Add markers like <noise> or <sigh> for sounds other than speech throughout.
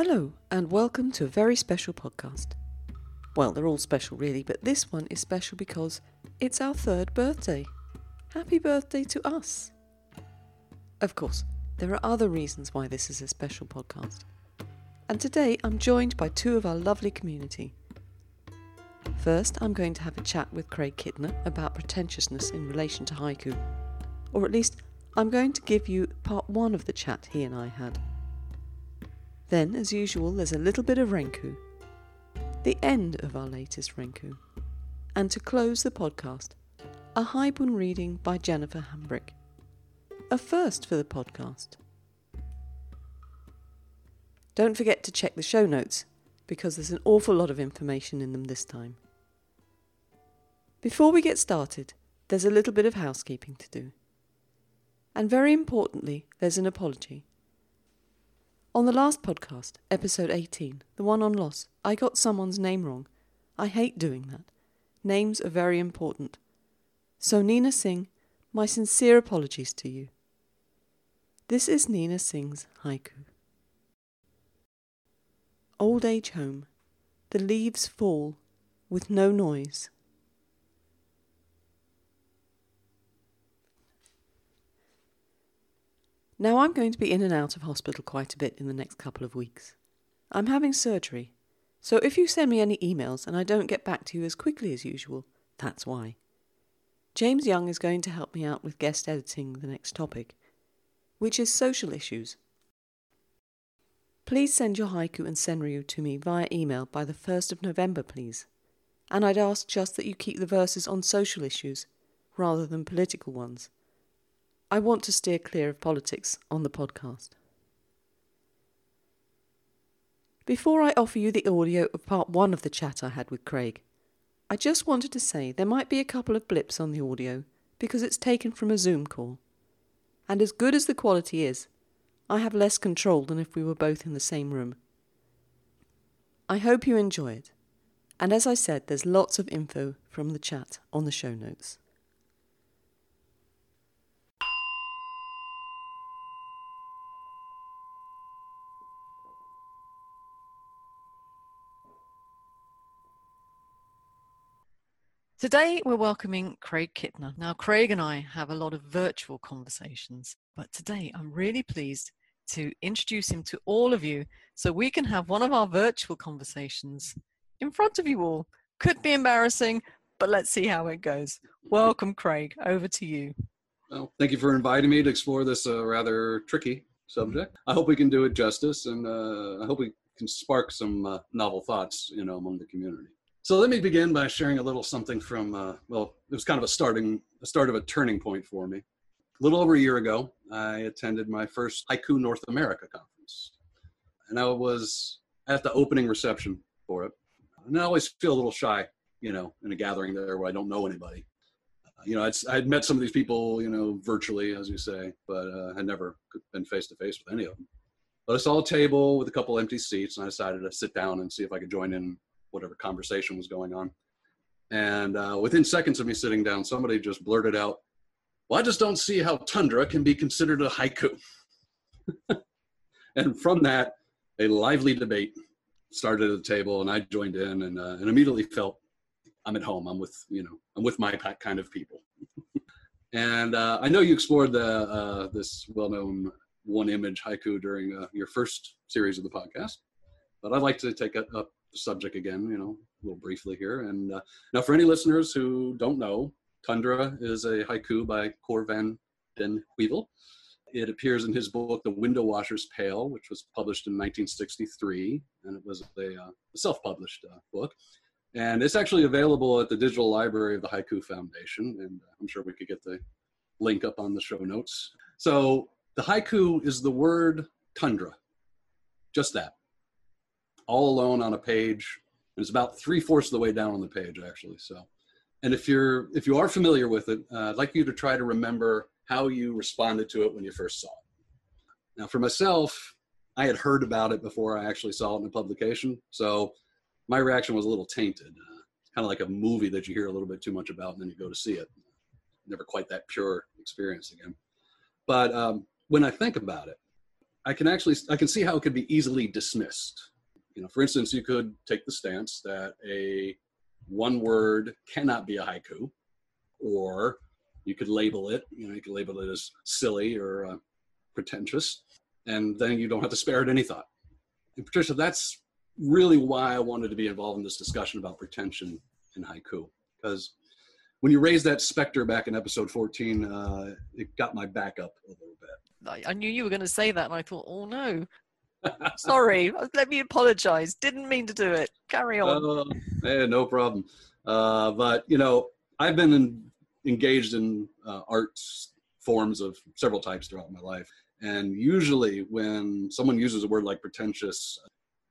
Hello, and welcome to a very special podcast. Well, they're all special, really, but this one is special because it's our third birthday. Happy birthday to us! Of course, there are other reasons why this is a special podcast. And today I'm joined by two of our lovely community. First, I'm going to have a chat with Craig Kittner about pretentiousness in relation to haiku. Or at least, I'm going to give you part one of the chat he and I had. Then, as usual, there's a little bit of Renku, the end of our latest Renku. And to close the podcast, a Haibun reading by Jennifer Hambrick. A first for the podcast. Don't forget to check the show notes, because there's an awful lot of information in them this time. Before we get started, there's a little bit of housekeeping to do. And very importantly, there's an apology. On the last podcast, episode 18, the one on loss, I got someone's name wrong. I hate doing that. Names are very important. So, Nina Singh, my sincere apologies to you. This is Nina Singh's haiku. Old age home. The leaves fall with no noise. Now I'm going to be in and out of hospital quite a bit in the next couple of weeks. I'm having surgery, so if you send me any emails and I don't get back to you as quickly as usual, that's why. James Young is going to help me out with guest editing the next topic, which is social issues. Please send your haiku and senryu to me via email by the 1st of November, please. And I'd ask just that you keep the verses on social issues rather than political ones. I want to steer clear of politics on the podcast. Before I offer you the audio of part one of the chat I had with Craig, I just wanted to say there might be a couple of blips on the audio because it's taken from a Zoom call. And as good as the quality is, I have less control than if we were both in the same room. I hope you enjoy it. And as I said, there's lots of info from the chat on the show notes. Today, we're welcoming Craig Kittner. Now, Craig and I have a lot of virtual conversations, but today I'm really pleased to introduce him to all of you so we can have one of our virtual conversations in front of you all. Could be embarrassing, but let's see how it goes. Welcome, Craig. Over to you. Well, thank you for inviting me to explore this uh, rather tricky subject. I hope we can do it justice, and uh, I hope we can spark some uh, novel thoughts, you know, among the community. So let me begin by sharing a little something from, uh, well, it was kind of a starting, a start of a turning point for me. A little over a year ago, I attended my first Haiku North America conference. And I was at the opening reception for it. And I always feel a little shy, you know, in a gathering there where I don't know anybody. Uh, you know, I'd, I'd met some of these people, you know, virtually, as you say, but uh, had never been face to face with any of them. But I saw a table with a couple empty seats, and I decided to sit down and see if I could join in whatever conversation was going on. And uh, within seconds of me sitting down, somebody just blurted out, Well, I just don't see how tundra can be considered a haiku. <laughs> and from that, a lively debate started at the table, and I joined in and, uh, and immediately felt I'm at home. I'm with, you know, I'm with my kind of people. <laughs> and uh, I know you explored the, uh, this well known one image haiku during uh, your first series of the podcast, but I'd like to take a, a subject again, you know, a little briefly here. And uh, now, for any listeners who don't know, Tundra is a haiku by Cor van den Heuvel. It appears in his book, The Window Washer's Pail, which was published in 1963, and it was a, uh, self published uh, book. And it's actually available at the digital library of the Haiku Foundation, and uh, I'm sure we could get the link up on the show notes. So, the haiku is the word tundra, just that all alone on a page. It's about three fourths of the way down on the page, actually. So, and if you're if you are familiar with it, uh, I'd like you to try to remember how you responded to it when you first saw it. Now, for myself, I had heard about it before I actually saw it in a publication, so my reaction was a little tainted. Uh, kind of like a movie that you hear a little bit too much about and then you go to see it. Never quite that pure experience again. But um, when I think about it, I can actually I can see how it could be easily dismissed. You know, for instance, you could take the stance that a one word cannot be a haiku, or you could label it. You know, you could label it as silly or uh, pretentious, and then you don't have to spare it any thought. And Patricia, that's really why I wanted to be involved in this discussion about pretension in haiku, because when you raised that specter back in episode 14, uh, it got my back up a little bit. I, I knew you were going to say that, and I thought, oh no. Sorry, let me apologize. Didn't mean to do it. Carry on. Uh, yeah, no problem. Uh, but you know, I've been in, engaged in uh, arts forms of several types throughout my life, and usually when someone uses a word like pretentious,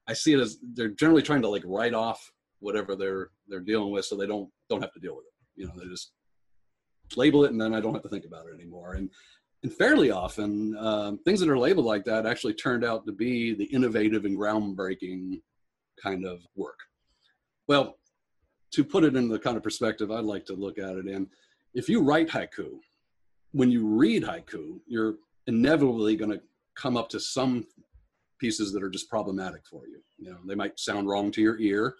I see it as they're generally trying to like write off whatever they're they're dealing with, so they don't don't have to deal with it. You know, they just label it, and then I don't have to think about it anymore. And and fairly often, um, things that are labeled like that actually turned out to be the innovative and groundbreaking kind of work. Well, to put it in the kind of perspective I'd like to look at it in, if you write haiku, when you read haiku, you're inevitably going to come up to some pieces that are just problematic for you. You know, they might sound wrong to your ear,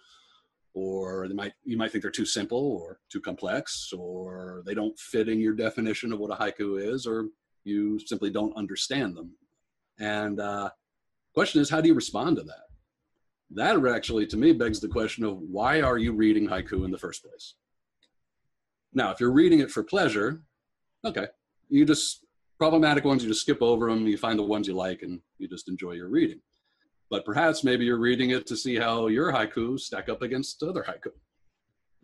or they might you might think they're too simple or too complex, or they don't fit in your definition of what a haiku is, or you simply don't understand them. And uh, question is, how do you respond to that? That actually, to me, begs the question of why are you reading haiku in the first place? Now, if you're reading it for pleasure, okay, you just problematic ones you just skip over them. You find the ones you like, and you just enjoy your reading. But perhaps maybe you're reading it to see how your haiku stack up against other haiku.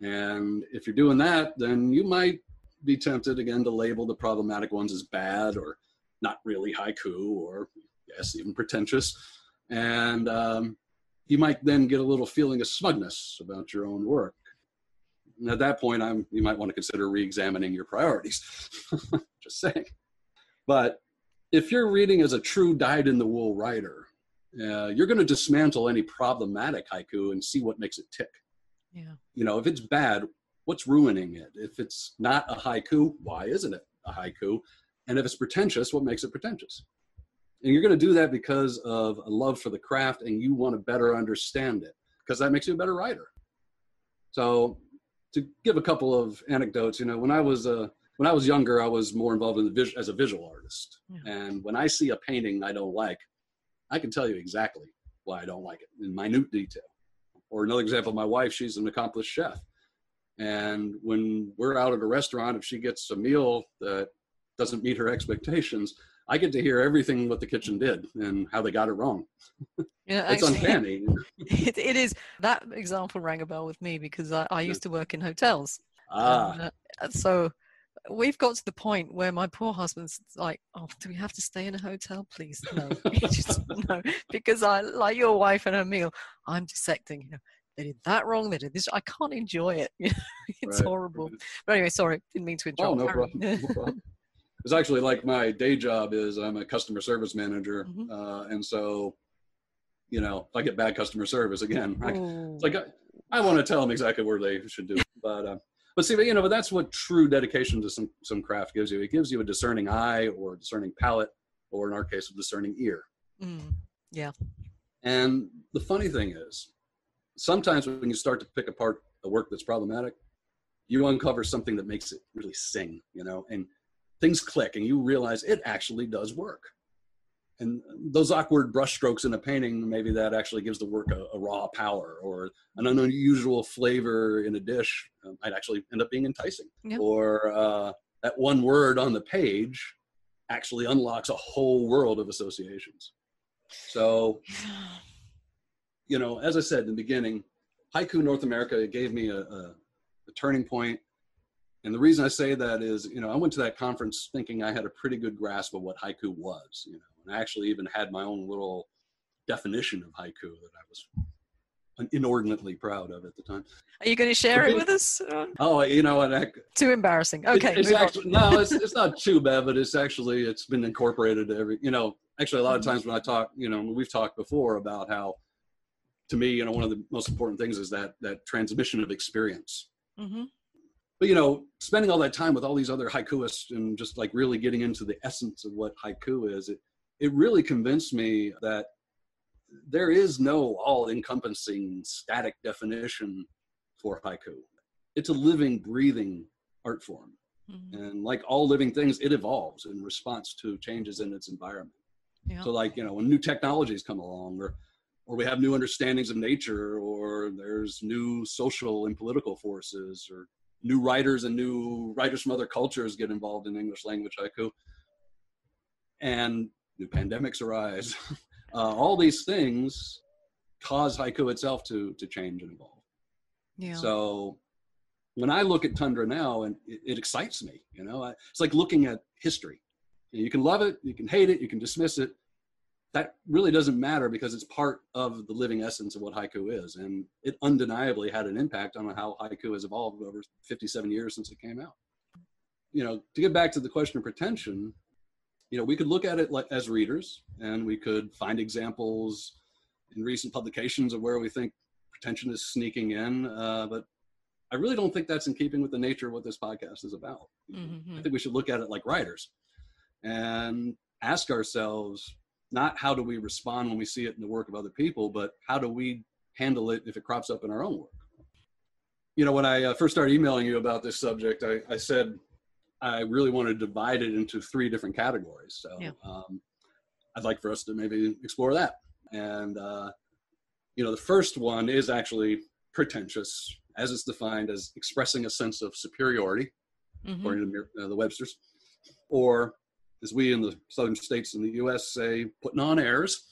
And if you're doing that, then you might be tempted again to label the problematic ones as bad or not really haiku or yes, even pretentious. And um, you might then get a little feeling of smugness about your own work. And at that point, I'm, you might want to consider re-examining your priorities. <laughs> Just saying. But if you're reading as a true dyed-in-the-wool writer, uh, you're going to dismantle any problematic haiku and see what makes it tick. Yeah. You know, if it's bad, what's ruining it? If it's not a haiku, why isn't it a haiku? And if it's pretentious, what makes it pretentious? And you're going to do that because of a love for the craft and you want to better understand it because that makes you a better writer. So, to give a couple of anecdotes, you know, when I was uh, when I was younger, I was more involved in the vis- as a visual artist. Yeah. And when I see a painting I don't like, I can tell you exactly why I don't like it in minute detail. Or another example, my wife, she's an accomplished chef. And when we're out at a restaurant, if she gets a meal that doesn't meet her expectations, I get to hear everything what the kitchen did and how they got it wrong. <laughs> Yeah, it's actually, uncanny. <laughs> It, it is. That example rang a bell with me because I, I used to work in hotels. Ah. And, uh, so we've got to the point where my poor husband's like, "Oh, do we have to stay in a hotel, please?" No, <laughs> just, no, because I like your wife and her meal. I'm dissecting. You know, they did that wrong. They did this. I can't enjoy it. <laughs> it's Right, horrible. But anyway, sorry, didn't mean to Oh, interrupt. no problem. no problem. <laughs> It's actually like my day job is I'm a customer service manager, Mhm. uh, and so, you know, if I get bad customer service again, I, it's like I, I want to tell them exactly where they should do. It. But uh, but see, but, you know, but that's what true dedication to some some craft gives you. It gives you a discerning eye, or a discerning palate, or in our case, a discerning ear. Mm, And the funny thing is, sometimes when you start to pick apart a work that's problematic, you uncover something that makes it really sing, you know, and things click and you realize it actually does work. And those awkward brushstrokes in a painting, maybe that actually gives the work a, a raw power or an unusual flavor in a dish uh, might actually end up being enticing. Yep. Or uh, that one word on the page actually unlocks a whole world of associations. So you know, as I said in the beginning, Haiku North America it gave me a, a, a turning point. And the reason I say that is, you know, I went to that conference thinking I had a pretty good grasp of what haiku was, you know, and I actually even had my own little definition of haiku that I was inordinately proud of at the time. Are you going to share it with us? Oh, you know, what? I, Too embarrassing. Okay. it's, it's actually, no, it's, it's not too bad, but it's actually, it's been incorporated to every, you know, actually a lot of Mm-hmm. times when I talk, you know, we've talked before about how, to me, you know, one of the most important things is that, that transmission of experience. Mhm. But, you know, spending all that time with all these other haikuists and just like really getting into the essence of what haiku is, it, it really convinced me that there is no all encompassing static definition for haiku. It's a living, breathing art form. Mm-hmm. And like all living things, it evolves in response to changes in its environment. Yeah. So, like, you know, when new technologies come along, or or we have new understandings of nature, or there's new social and political forces, or new writers and new writers from other cultures get involved in English language haiku, and new pandemics arise. <laughs> uh, all these things cause haiku itself to to change and evolve. Yeah. So when I look at tundra now, and it, it excites me, you know, I, it's like looking at history. You can love it, you can hate it, you can dismiss it. That really doesn't matter because it's part of the living essence of what haiku is, and it undeniably had an impact on how haiku has evolved over 57 years since it came out. You know, to get back to the question of pretension, you know, we could look at it like as readers, and we could find examples in recent publications of where we think pretension is sneaking in. Uh, but I really don't think that's in keeping with the nature of what this podcast is about. Mm-hmm. I think we should look at it like writers and ask ourselves not how do we respond when we see it in the work of other people, but how do we handle it if it crops up in our own work. You know, when I uh, first started emailing you about this subject, I, I said I really want to divide it into three different categories. So yeah. um, I'd like for us to maybe explore that. And, uh, you know, the first one is actually pretentious, as it's defined as expressing a sense of superiority, mm-hmm. according to uh, the Webster's, or as we in the southern states in the US say, putting on airs.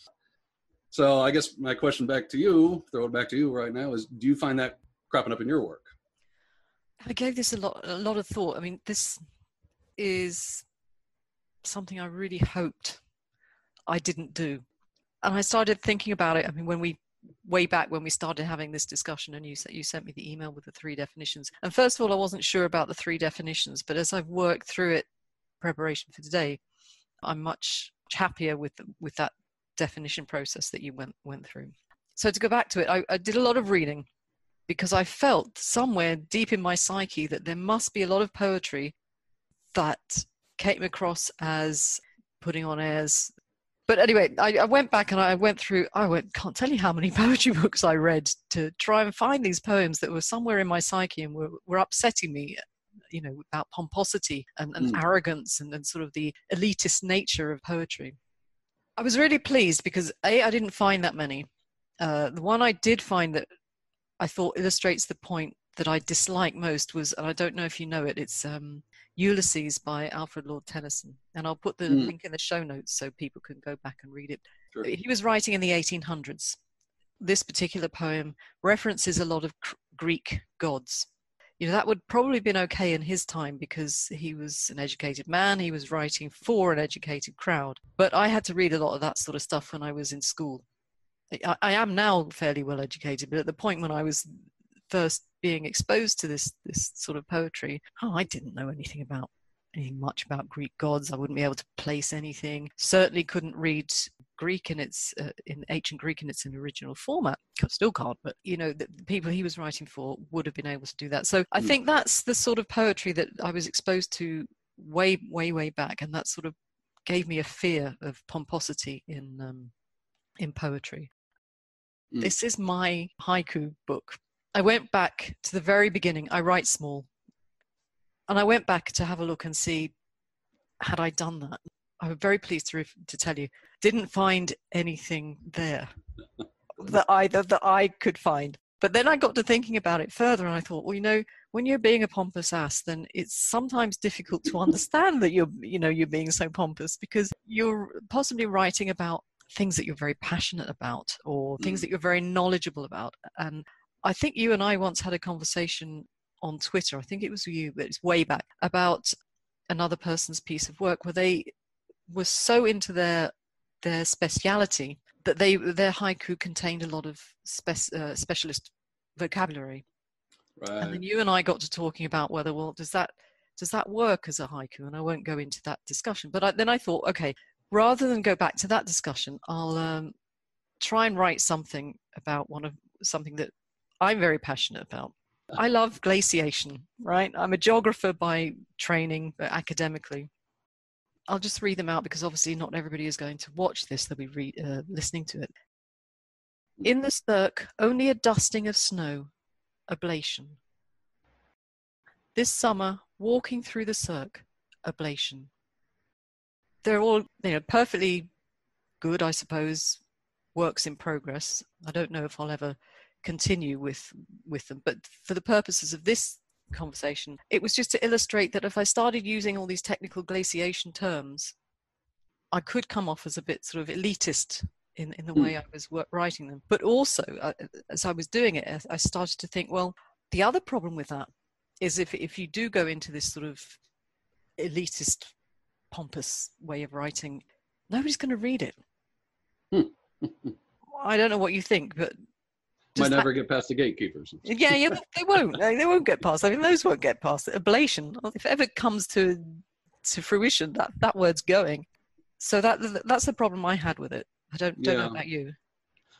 So I guess my question back to you, throw it back to you right now, is do you find that cropping up in your work? I gave this a lot, a lot of thought. I mean, this is something I really hoped I didn't do. And I started thinking about it. I mean, when we way back when we started having this discussion and you you sent me the email with the three definitions and first of all i wasn't sure about the three definitions but as i've worked through it preparation for today i'm much happier with with that definition process that you went went through so to go back to it I, I did a lot of reading because i felt somewhere deep in my psyche that there must be a lot of poetry that came across as putting on airs. But anyway, I, I, went back and I went through, I went, can't tell you how many <laughs> poetry books I read to try and find these poems that were somewhere in my psyche and were, were upsetting me, you know, about pomposity and, and mm. arrogance and, and sort of the elitist nature of poetry. I was really pleased because A, I didn't find that many. Uh, the one I did find that I thought illustrates the point that I dislike most was, and I don't know if you know it, it's um, Ulysses by Alfred Lord Tennyson. And I'll put the mm. link in the show notes so people can go back and read it. Sure. He was writing in the 1800s. This particular poem references a lot of Greek gods. You know, that would probably been okay in his time because he was an educated man. He was writing for an educated crowd. But I had to read a lot of that sort of stuff when I was in school. I, I am now fairly well educated, but at the point when I was first being exposed to this this sort of poetry, oh, I didn't know anything about anything much about Greek gods. I wouldn't be able to place anything. Certainly couldn't read Greek in its uh, in ancient Greek in its original format. Still can't, but you know the people he was writing for would have been able to do that. So I hmm. think that's the sort of poetry that I was exposed to way way way back, and that sort of gave me a fear of pomposity in um, in poetry. Mm. This is my haiku book I went back to the very beginning. I write small. And I went back to have a look and see had I done that. I'm very pleased to, to tell you, didn't find anything there <laughs> that either that I could find. But then I got to thinking about it further and I thought, well, you know, when you're being a pompous ass, then it's sometimes difficult to understand that you're, you know, you're being so pompous because you're possibly writing about things that you're very passionate about or things mm. that you're very knowledgeable about. And I think you and I once had a conversation on Twitter. I think it was you, but it's way back about another person's piece of work where they were so into their their speciality that they their haiku contained a lot of spe- uh, specialist vocabulary. Right. And then you and I got to talking about whether well does that does that work as a haiku? And I won't go into that discussion. But I, then I thought, okay, rather than go back to that discussion, I'll um, try and write something about one of something that I'm very passionate about. I love glaciation, right? I'm a geographer by training, but academically. I'll just read them out because obviously not everybody is going to watch this, they'll be re- uh, listening to it. In the cirque, only a dusting of snow, ablation. This summer, walking through the cirque, ablation. They're all, you know, perfectly good, I suppose, works in progress. I don't know if I'll ever continue with with them, but for the purposes of this conversation, it was just to illustrate that if I started using all these technical glaciation terms, I could come off as a bit sort of elitist in, in the way mm. I was writing them. But also, uh, as I was doing it, I started to think, well, the other problem with that is if, if you do go into this sort of elitist, pompous way of writing, nobody's going to read it. I don't know what you think, but might never that, get past the gatekeepers. Yeah, yeah, they won't. They won't get past. I mean, those won't get past. Ablation, if it ever comes to to fruition, that that word's going. So that that's the problem I had with it. I don't don't yeah. know about you.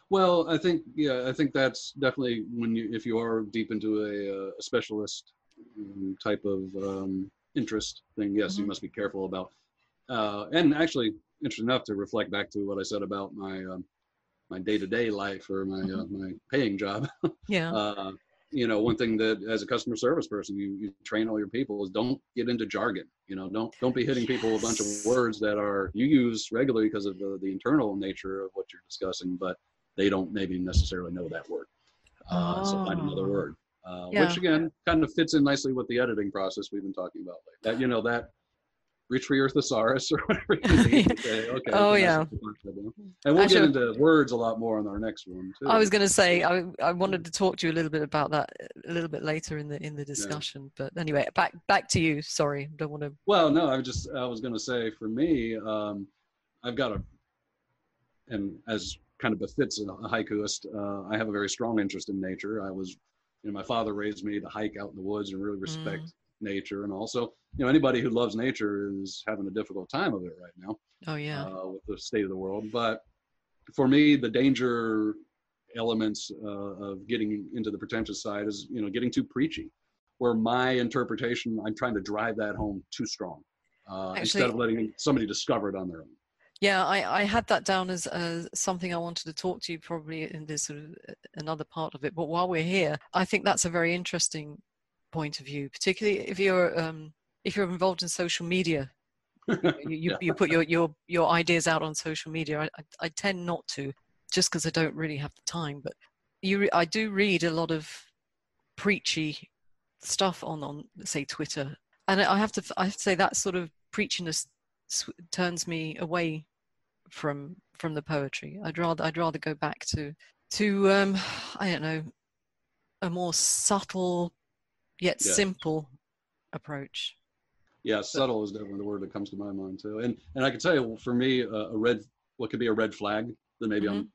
Well, I think yeah, I think that's definitely when you if you are deep into a, a specialist um, type of um, interest thing. Yes, mm-hmm. you must be careful about. Uh, and actually, interesting enough to reflect back to what I said about my um, my day-to-day life or my uh, mm-hmm. my paying job <laughs> yeah uh, you know one thing that as a customer service person you, you train all your people is don't get into jargon you know don't don't be hitting people with a bunch of words that are you use regularly because of the, the internal nature of what you're discussing but they don't maybe necessarily know that word uh, oh. so find another oh. word uh, yeah. which again kind of fits in nicely with the editing process we've been talking about that you know that reach for your thesaurus or whatever you <laughs> need say. Okay. oh yeah. And we'll Actually, get into words a lot more on our next one too. I was going to say I I wanted to talk to you a little bit about that a little bit later in the in the discussion. Yeah. But anyway, back back to you. Sorry, don't want to. Well, no, I was just I was going to say for me, um, I've got a, and as kind of befits a haikuist, uh, I have a very strong interest in nature. I was, you know, my father raised me to hike out in the woods and really respect. Mm nature. And also you know anybody who loves nature is having a difficult time of it right now oh yeah. uh, with the state of the world. But for me the danger elements uh, of getting into the pretentious side is you know getting too preachy where my interpretation i'm trying to drive that home too strong uh, Actually, instead of letting somebody discover it on their own. Yeah, I, I had that down as uh, something I wanted to talk to you probably in this sort of uh, another part of it. But while we're here, I think that's a very interesting point of view, particularly if you're um, if you're involved in social media. <laughs> you, you, yeah. you, put your, your your ideas out on social media. I, I, I tend not to, just because I don't really have the time. But you, I do read a lot of preachy stuff on on say Twitter, and I have to I have to say that sort of preachiness turns me away from from the poetry. I'd rather I'd rather go back to to um, I don't know a more subtle yet yeah. simple approach. Yeah, subtle is definitely the word that comes to my mind too. And and I can tell you, for me, uh, a red what could be a red flag that maybe mm-hmm. I'm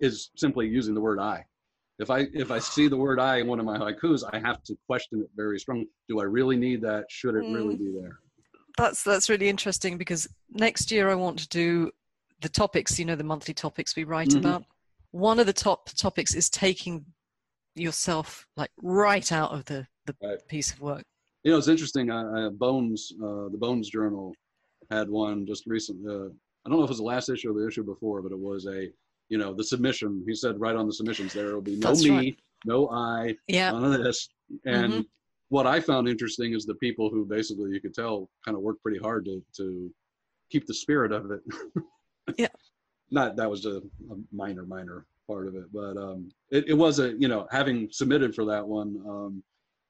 is simply using the word I. If I if I see the word I in one of my haikus, I have to question it very strongly. Do I really need that? Should it mm. really be there? That's that's really interesting because next year I want to do the topics. You know, the monthly topics we write mm-hmm. about. One of the top topics is taking yourself like right out of the the right. piece of work. You know, it's interesting. I, I Bones, uh, the Bones Journal, had one just recently. Uh, I don't know if it was the last issue or the issue before, but it was a, you know, the submission. He said right on the submissions there will be no That's me, right. no I, yeah. none of this. And mm-hmm. what I found interesting is the people who basically you could tell kind of worked pretty hard to to keep the spirit of it. <laughs> yeah. Not that was a, a minor minor part of it, but um, it, it was a you know having submitted for that one. Um,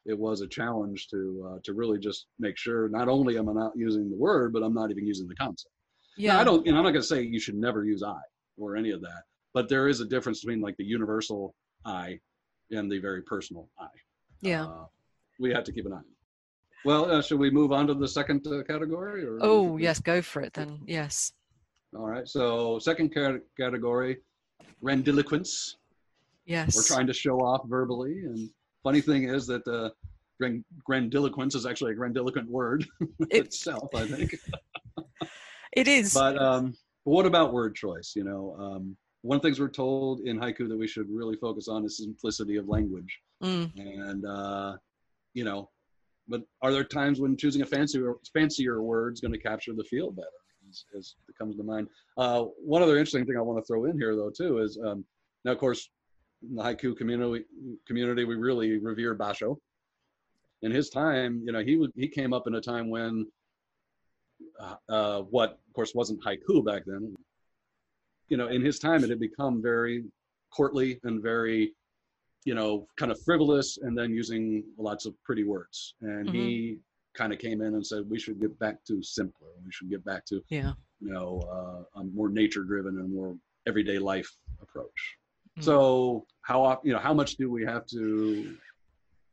it was a challenge to uh, to really just make sure not only am I not using the word, but I'm not even using the concept. Yeah, now, I don't. You know, I'm not going to say you should never use I or any of that, but there is a difference between like the universal I and the very personal I. Yeah, uh, we have to keep an eye. Well, uh, should we move on to the second uh, category? Or oh yes, go for it then. Yes. All right. So second category, grandiloquence. Yes. We're trying to show off verbally and funny thing is that uh, grandiloquence is actually a grandiloquent word <laughs> it, itself, I think. <laughs> it is. But, um, but what about word choice? You know, um, one of the things we're told in haiku that we should really focus on is simplicity of language. Mm. And, uh, you know, but are there times when choosing a fancier fancier word is going to capture the feel better? As, as it comes to mind. Uh, one other interesting thing I want to throw in here, though, too, is um, now, of course, in the haiku community, community, we really revere Basho. In his time, you know, he he came up in a time when uh, uh, what, of course, wasn't haiku back then. You know, in his time, it had become very courtly and very, you know, kind of frivolous, and then using lots of pretty words. And mm-hmm. he kind of came in and said we should get back to simpler. We should get back to, yeah, you know, uh, a more nature-driven and more everyday life approach. Mm-hmm. So how often, you know how much do we have to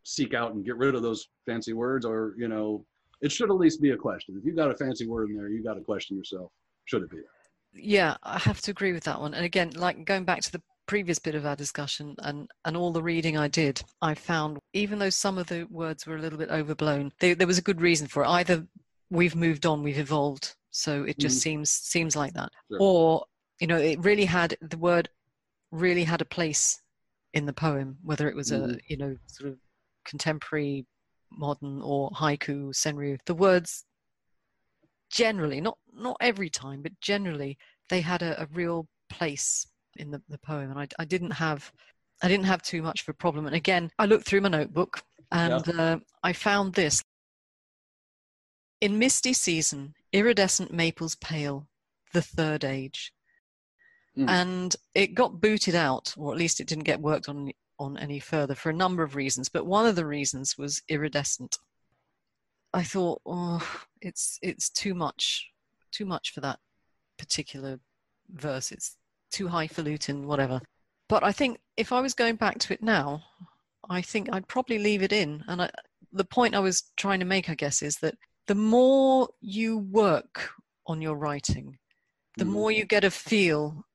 seek out and get rid of those fancy words, or you know, it should at least be a question. If you've got a fancy word in there, you got to question yourself. Should it be? Yeah, I have to agree with that one. And again, like going back to the previous bit of our discussion and, and all the reading I did, I found even though some of the words were a little bit overblown, they, there was a good reason for it. Either we've moved on, we've evolved, so it just mm seems seems like that, sure. or you know, it really had the word really had a place in the poem, whether it was mm a you know sort of contemporary, modern, or haiku, senryu. The words generally, not not every time, but generally, they had a, a real place in the, the poem, and I, I didn't have I didn't have too much of a problem. And again, I looked through my notebook and yeah. uh, I found this. In misty season, iridescent maples pale, the third age. Mm. And it got booted out, or at least it didn't get worked on on any further for a number of reasons. But one of the reasons was iridescent. I thought, oh, it's it's too much, too much for that particular verse. It's too highfalutin, whatever. But I think if I was going back to it now, I think I'd probably leave it in. And I, the point I was trying to make, I guess, is that the more you work on your writing, the mm. more you get a feel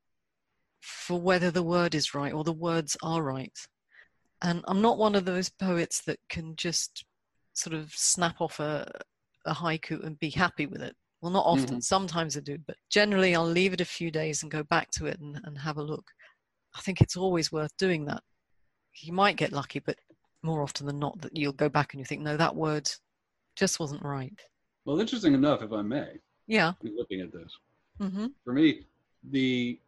for whether the word is right or the words are right. And I'm not one of those poets that can just sort of snap off a, a haiku and be happy with it. Well, not often. Mm-hmm. Sometimes I do, but generally I'll leave it a few days and go back to it and, and have a look. I think it's always worth doing that. You might get lucky, but more often than not, that you'll go back and you think, no, that word just wasn't right. Well, interesting enough, if I may. Yeah. Looking at this, mm-hmm. for me, the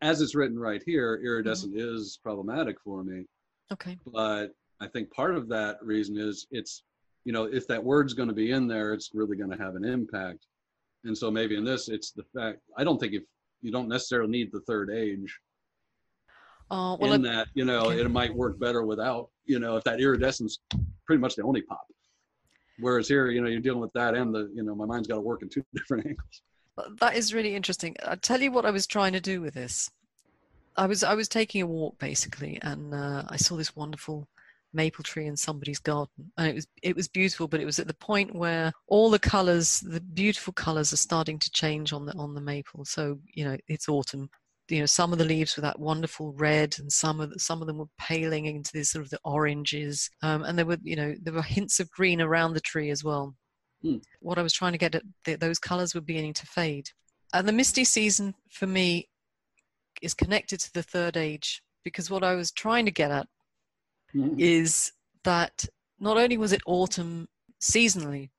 as it's written right here, iridescent mm-hmm. is problematic for me. Okay. But I think part of that reason is it's, you know, if that word's going to be in there, it's really going to have an impact. And so maybe in this, it's the fact, I don't think if you don't necessarily need the third age. Uh, well, in that, you know, okay. it might work better without, you know, if that iridescence pretty much the only pop. Whereas here, you know, you're dealing with that and the, you know, my mind's got to work in two <laughs> different angles. That is really interesting. I'll tell you what I was trying to do with this. I was I was taking a walk basically, and uh, I saw this wonderful maple tree in somebody's garden and it was it was beautiful but it was at the point where all the colors the beautiful colors are starting to change on the on the maple so you know it's autumn you know some of the leaves were that wonderful red and some of the, some of them were paling into these sort of the oranges um, and there were you know there were hints of green around the tree as well hmm. what i was trying to get at the, those colors were beginning to fade and the misty season for me is connected to the third age because what i was trying to get at mm-hmm. is that not only was it autumn seasonally,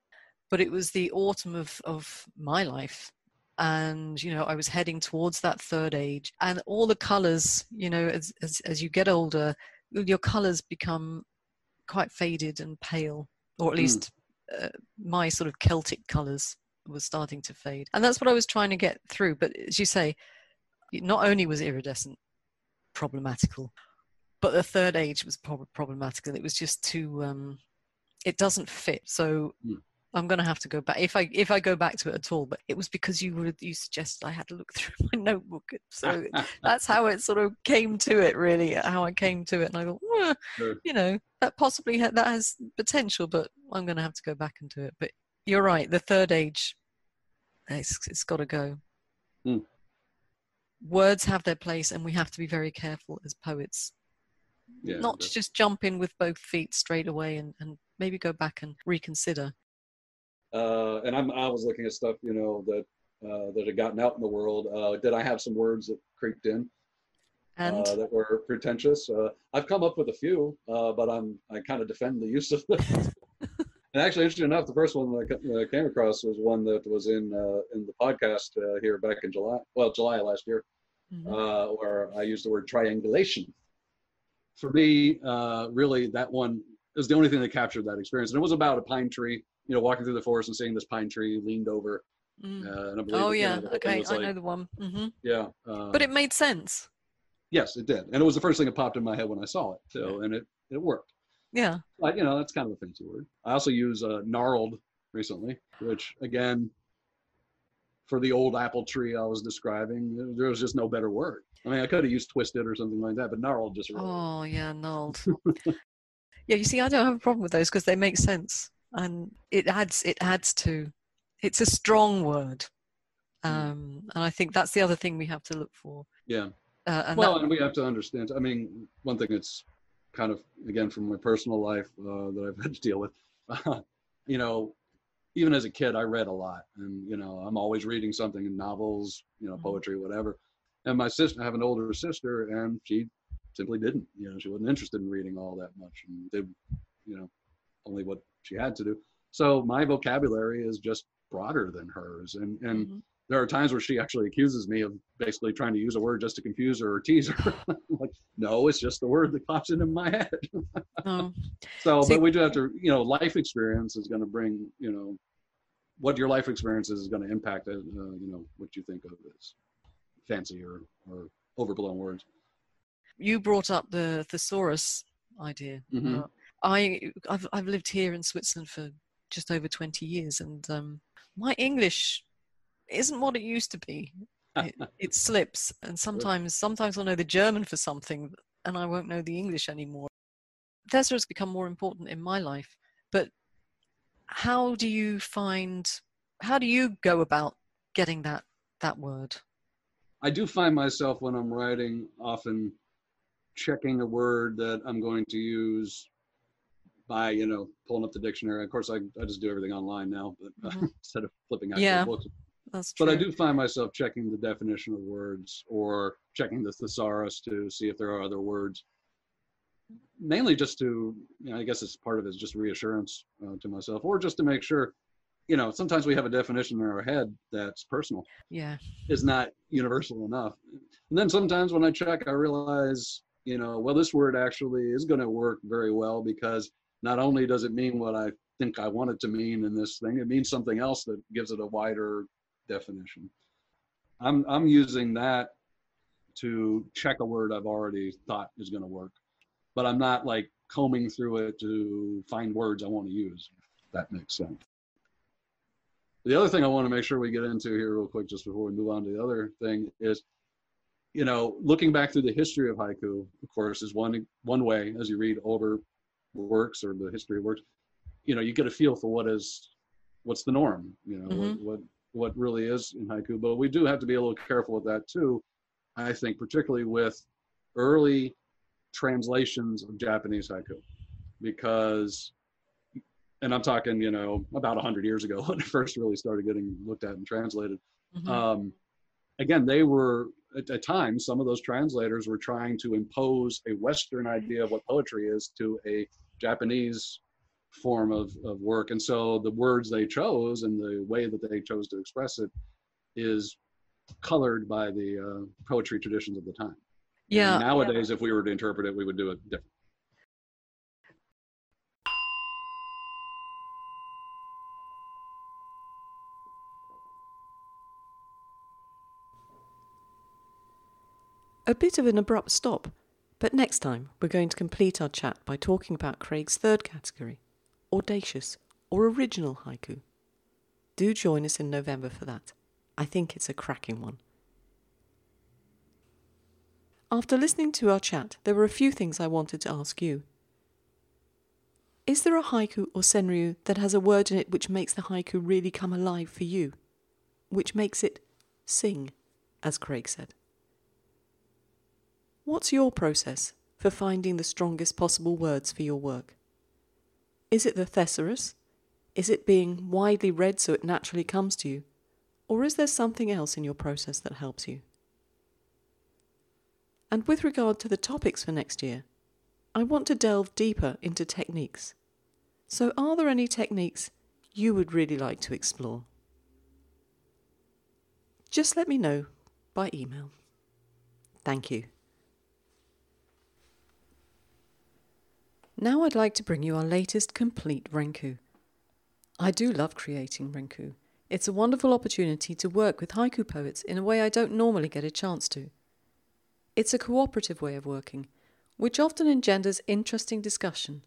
but it was the autumn of, of my life. And, you know, I was heading towards that third age. And all the colors, you know, as, as, as you get older, your colors become quite faded and pale, or at mm. Uh, my sort of Celtic colors was starting to fade. And that's what I was trying to get through. But as you say, not only was iridescent problematical, but the third age was prob- problematic it was just too um, it doesn't fit so mm. I'm going to have to go back if i if i go back to it at all but it was because you were you suggested i had to look <laughs> through my notebook so <laughs> that's how it sort of came to it really how i came to it and i thought well, sure. you know that possibly ha- that has potential but i'm going to have to go back and do it but you're right the third age it's, it's got to go mm. words have their place and we have to be very careful as poets yeah, not to just jump in with both feet straight away and, and maybe go back and reconsider. Uh, and I'm, I was looking at stuff, you know, that uh, that had gotten out in the world. Uh, did I have some words that creeped in and uh, that were pretentious? Uh, I've come up with a few, uh, but I'm I kind of defend the use of them. <laughs> And actually, interesting enough, the first one that I ca- that I came across was one that was in uh, in the podcast uh, here back in July. Well, July last year, Mhm. uh, where I used the word triangulation. For me, uh, really, that one is the only thing that captured that experience, and it was about a pine tree. You know, walking through the forest and seeing this pine tree leaned over. Mm. Uh, and I believe Oh it, you know, yeah, the whole thing okay, I like- know the one. hmm Yeah, uh, But it made sense. yes, it did, and it was the first thing that popped in my head when I saw it. So, and it it worked. Yeah. Like, you know, that's kind of a fancy word. I also use uh, gnarled recently, which again, for the old apple tree I was describing, there was just no better word. I mean, I could have used twisted or something like that, but gnarled just really. Oh yeah, gnarled. <laughs> yeah, you see, I don't have a problem with those because they make sense, and it adds it adds to. It's a strong word, Mm. um, and I think that's the other thing we have to look for. Yeah. Uh, and well, that, and we have to understand. I mean, one thing that's kind of again from my personal life uh, that I've <laughs> had to deal with. <laughs> you know, even as a kid, I read a lot, and you know, I'm always reading something in novels, you know, Mhm. poetry, whatever. And my sister, I have an older sister, and she simply didn't. You know, she wasn't interested in reading all that much, and did, you know, only what she had to do. So my vocabulary is just broader than hers, and and Mhm. there are times where she actually accuses me of basically trying to use a word just to confuse her or tease her. <laughs> Like, no, it's just the word that pops into my head. no. <laughs> so, See- but we do have to, you know, life experience is going to bring, you know, what your life experience is, is going to impact, uh, you know, what you think of as fancy or, or overblown words. you brought up the thesaurus idea. Mhm. Uh, I I've I've lived here in Switzerland for just over twenty years, and um, my English isn't what it used to be. <laughs> It, it slips, and sometimes sometimes I'll know the German for something, and I won't know the English anymore. Thesaurus has become more important in my life, but how do you find? How do you go about getting that that word? I do find myself when I'm writing often checking a word that I'm going to use by, you know, pulling up the dictionary. Of course, I, I just do everything online now, but uh, Mhm. <laughs> instead of flipping out Yeah. books. That's true. But I do find myself checking the definition of words or checking the thesaurus to see if there are other words. Mainly just to, you know, I guess it's part of it is just reassurance uh, to myself, or just to make sure, you know, sometimes we have a definition in our head that's personal Yeah. is not universal enough. And then sometimes when I check, I realize, you know, well, this word actually is going to work very well because not only does it mean what I think I want it to mean in this thing, it means something else that gives it a wider definition. I'm I'm using that to check a word I've already thought is going to work, but I'm not like combing through it to find words I want to use. If that makes sense. The other thing I want to make sure we get into here real quick, just before we move on to the other thing, is, you know, looking back through the history of haiku, of course, is one one way as you read older works or the history of works, you know, you get a feel for what is, what's the norm, you know, Mhm. what, what what really is in haiku. But we do have to be a little careful with that too. I think, particularly with early translations of Japanese haiku, because and I'm talking, you know, about 100 years ago <laughs> when it first really started getting looked at and translated. Mhm. Um, again, they were, at, at times, some of those translators were trying to impose a Western idea of what poetry is to a Japanese form of, of work. And so the words they chose and the way that they chose to express it is colored by the uh, poetry traditions of the time. yeah. And nowadays, if we were to interpret it, we would do it different. A bit of an abrupt stop, but next time we're going to complete our chat by talking about Craig's third category audacious or original haiku. Do join us in November for that. I think it's a cracking one. After listening to our chat, there were a few things I wanted to ask you. Is there a haiku or senryu that has a word in it which makes the haiku really come alive for you? Which makes it sing, as Craig said? What's your process for finding the strongest possible words for your work? Is it the thesaurus? Is it being widely read so it naturally comes to you? Or is there something else in your process that helps you? And with regard to the topics for next year, I want to delve deeper into techniques. So, are there any techniques you would really like to explore? Just let me know by email. Thank you. Now I'd like to bring you our latest complete Renku. I do love creating Renku. It's a wonderful opportunity to work with haiku poets in a way I don't normally get a chance to. It's a cooperative way of working, which often engenders interesting discussion.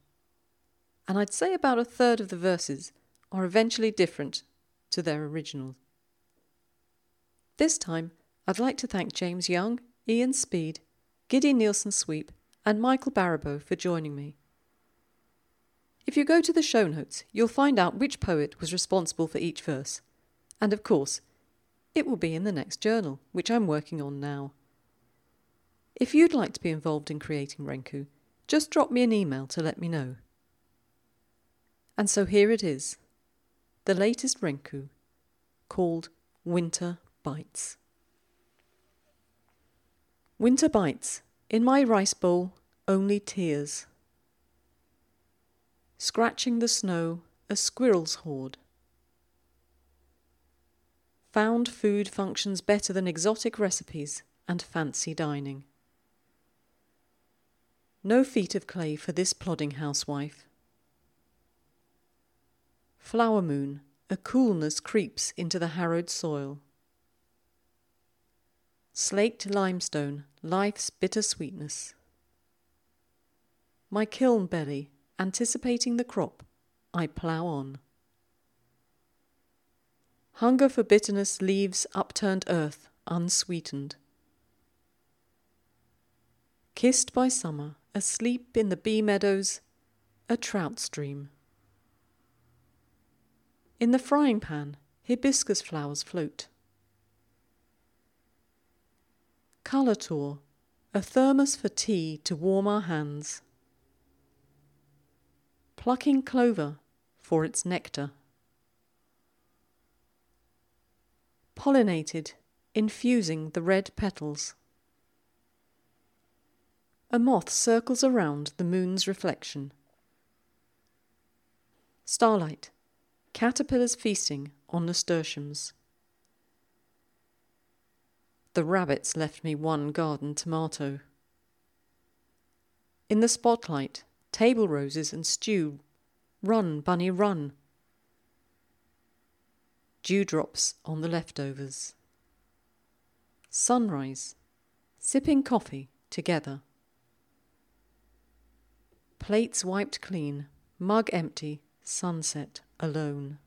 And I'd say about a third of the verses are eventually different to their originals. This time, I'd like to thank James Young, Ian Speed, Giddy Nielsen Sweep, and Michael Barabow for joining me. If you go to the show notes, you'll find out which poet was responsible for each verse. And of course, it will be in the next journal, which I'm working on now. If you'd like to be involved in creating Renku, just drop me an email to let me know. And so here it is, the latest Renku, called Winter Bites. Winter bites, in my rice bowl, only tears. Scratching the snow, a squirrel's hoard. Found food functions better than exotic recipes and fancy dining. No feet of clay for this plodding housewife. Flower moon, a coolness creeps into the harrowed soil. Slaked limestone, life's bitter sweetness. My kiln belly, anticipating the crop, I plough on. Hunger for bitterness leaves upturned earth unsweetened. Kissed by summer, asleep in the bee meadows, a trout stream. In the frying pan, hibiscus flowers float. Colour tour, a thermos for tea to warm our hands. Plucking clover for its nectar. pollinated, infusing the red petals. A moth circles around the moon's reflection. Starlight, caterpillars feasting on nasturtiums. The rabbits left me one garden tomato. In the spotlight, table roses and stew. Run, bunny, run dewdrops on the leftovers. Sunrise, sipping coffee together. Plates wiped clean, mug empty, sunset alone.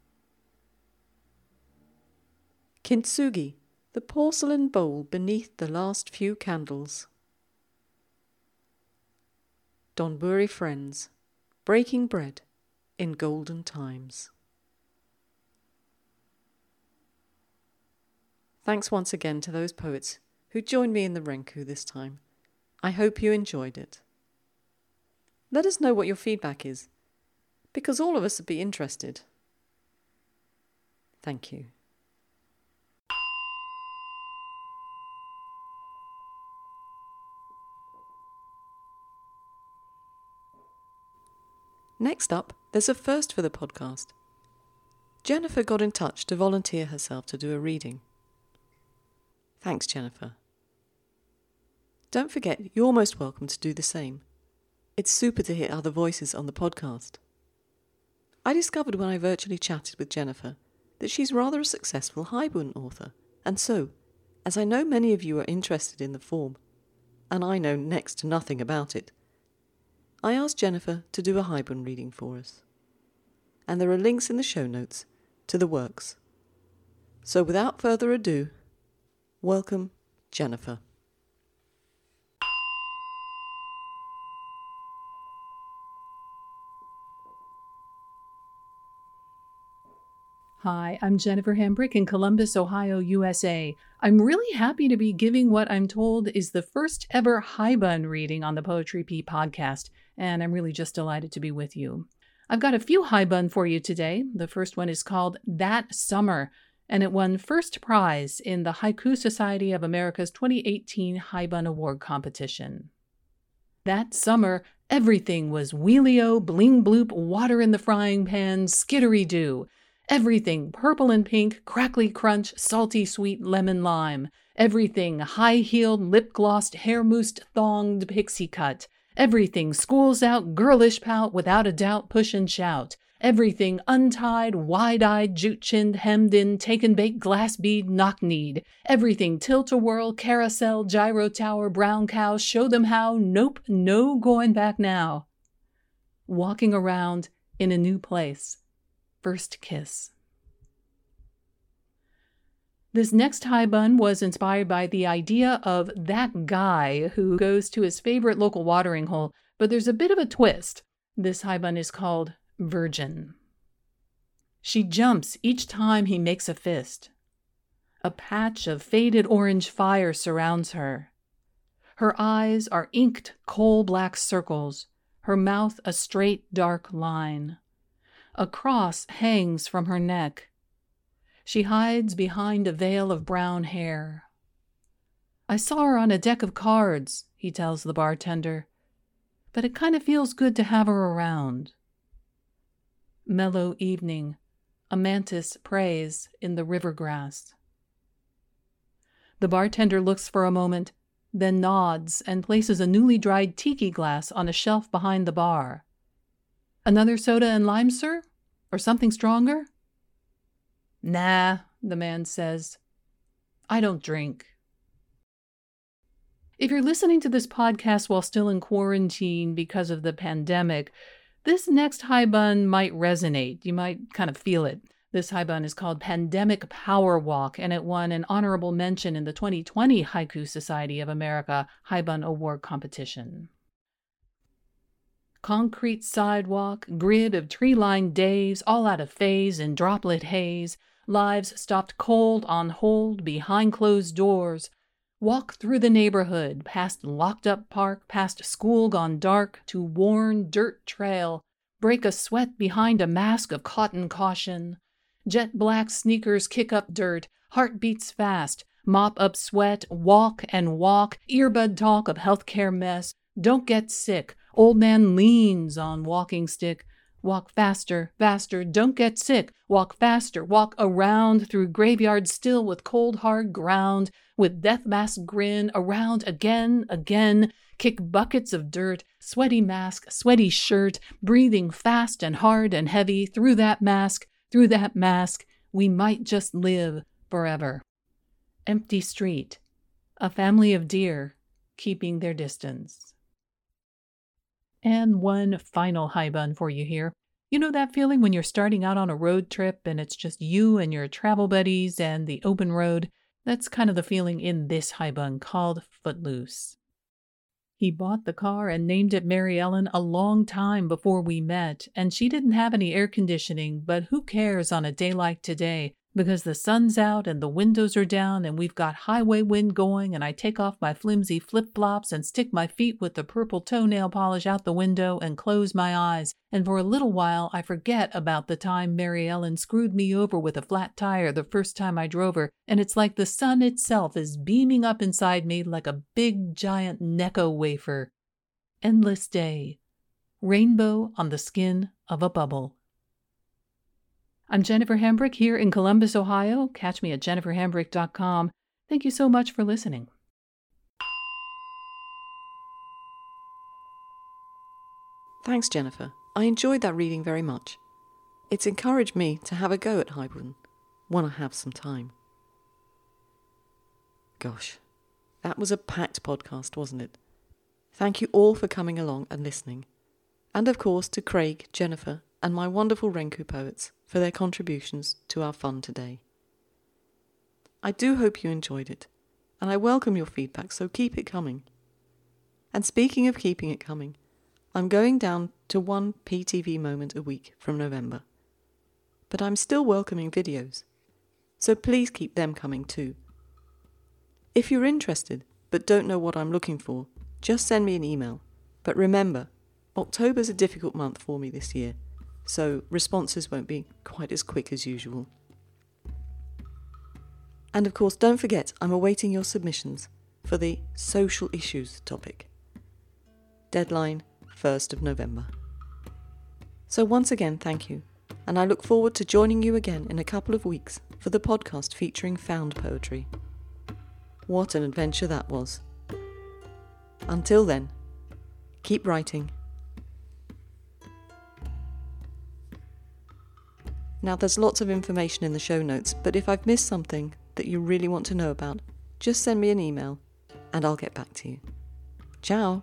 Kintsugi, the porcelain bowl beneath the last few candles. Donburi friends, breaking bread in golden times. Thanks once again to those poets who joined me in the Renku this time. I hope you enjoyed it. Let us know what your feedback is, because all of us would be interested. Thank you. Next up, there's a first for the podcast. Jennifer got in touch to volunteer herself to do a reading. Thanks, Jennifer. Don't forget, you're most welcome to do the same. It's super to hear other voices on the podcast. I discovered when I virtually chatted with Jennifer that she's rather a successful Haibun author, and so, as I know many of you are interested in the form, and I know next to nothing about it, I asked Jennifer to do a Haibun reading for us. And there are links in the show notes to the works. So without further ado, Welcome, Jennifer. Hi, I'm Jennifer Hambrick in Columbus, Ohio, USA. I'm really happy to be giving what I'm told is the first ever Haibun reading on the Poetry Pea podcast, and I'm really just delighted to be with you. I've got a few high Haibun for you today. The first one is called That Summer and it won first prize in the Haiku Society of America's 2018 Haibun Award competition. That summer, Everything was wheelio, bling bloop, water in the frying pan, skittery doo. Everything purple and pink, crackly crunch, salty sweet lemon lime. Everything high heeled, lip glossed, hair moosed, thonged, pixie cut. Everything schools out, girlish pout, without a doubt, push and shout. Everything untied, wide eyed, jute chinned, hemmed in, taken bake, glass bead, knock kneed. Everything tilt a whirl, carousel, gyro tower, brown cow, show them how, nope, no going back now. Walking around in a new place first kiss. This next haibun was inspired by the idea of that guy who goes to his favorite local watering hole, but there's a bit of a twist. This haibun is called Virgin. She jumps each time he makes a fist. A patch of faded orange fire surrounds her. Her eyes are inked coal black circles, her mouth a straight dark line. A cross hangs from her neck. She hides behind a veil of brown hair. I saw her on a deck of cards, he tells the bartender, but it kind of feels good to have her around. Mellow evening, a mantis prays in the river grass. The bartender looks for a moment, then nods and places a newly dried tiki glass on a shelf behind the bar. Another soda and lime, sir? Or something stronger? Nah, the man says. I don't drink. If you're listening to this podcast while still in quarantine because of the pandemic, this next haibun might resonate. You might kind of feel it. This haibun is called Pandemic Power Walk, and it won an honorable mention in the 2020 Haiku Society of America Haibun Award competition. Concrete sidewalk, grid of tree lined days, all out of phase in droplet haze, lives stopped cold on hold behind closed doors. Walk through the neighborhood, past locked up park, past school gone dark, to worn dirt trail. Break a sweat behind a mask of cotton caution. Jet black sneakers kick up dirt, heart beats fast, mop up sweat, walk and walk, earbud talk of healthcare mess. Don't get sick, Old man leans on walking stick. Walk faster, faster, don't get sick. Walk faster, walk around through graveyard still with cold hard ground, with death mask grin, around again, again. Kick buckets of dirt, sweaty mask, sweaty shirt, breathing fast and hard and heavy through that mask, through that mask. We might just live forever. Empty street. A family of deer keeping their distance. And one final haibun for you here. You know that feeling when you're starting out on a road trip and it's just you and your travel buddies and the open road? That's kind of the feeling in this haibun called Footloose. He bought the car and named it Mary Ellen a long time before we met, and she didn't have any air conditioning, but who cares on a day like today because the sun's out and the windows are down and we've got highway wind going and I take off my flimsy flip-flops and stick my feet with the purple toenail polish out the window and close my eyes and for a little while I forget about the time Mary Ellen screwed me over with a flat tire the first time I drove her and it's like the sun itself is beaming up inside me like a big giant Necco wafer. Endless day. Rainbow on the skin of a bubble. I'm Jennifer Hambrick here in Columbus, Ohio. Catch me at jenniferhambrick.com. Thank you so much for listening. Thanks, Jennifer. I enjoyed that reading very much. It's encouraged me to have a go at Haibun when I have some time. Gosh, that was a packed podcast, wasn't it? Thank you all for coming along and listening. And of course to Craig, Jennifer, and my wonderful Renku poets for their contributions to our fund today. I do hope you enjoyed it, and I welcome your feedback, so keep it coming. And speaking of keeping it coming, I'm going down to one PTV moment a week from November. But I'm still welcoming videos, so please keep them coming too. If you're interested but don't know what I'm looking for, just send me an email. But remember, October's a difficult month for me this year so responses won't be quite as quick as usual. And of course, don't forget, I'm awaiting your submissions for the social issues topic. Deadline 1st of November. So, once again, thank you, and I look forward to joining you again in a couple of weeks for the podcast featuring found poetry. What an adventure that was! Until then, keep writing. Now, there's lots of information in the show notes, but if I've missed something that you really want to know about, just send me an email and I'll get back to you. Ciao!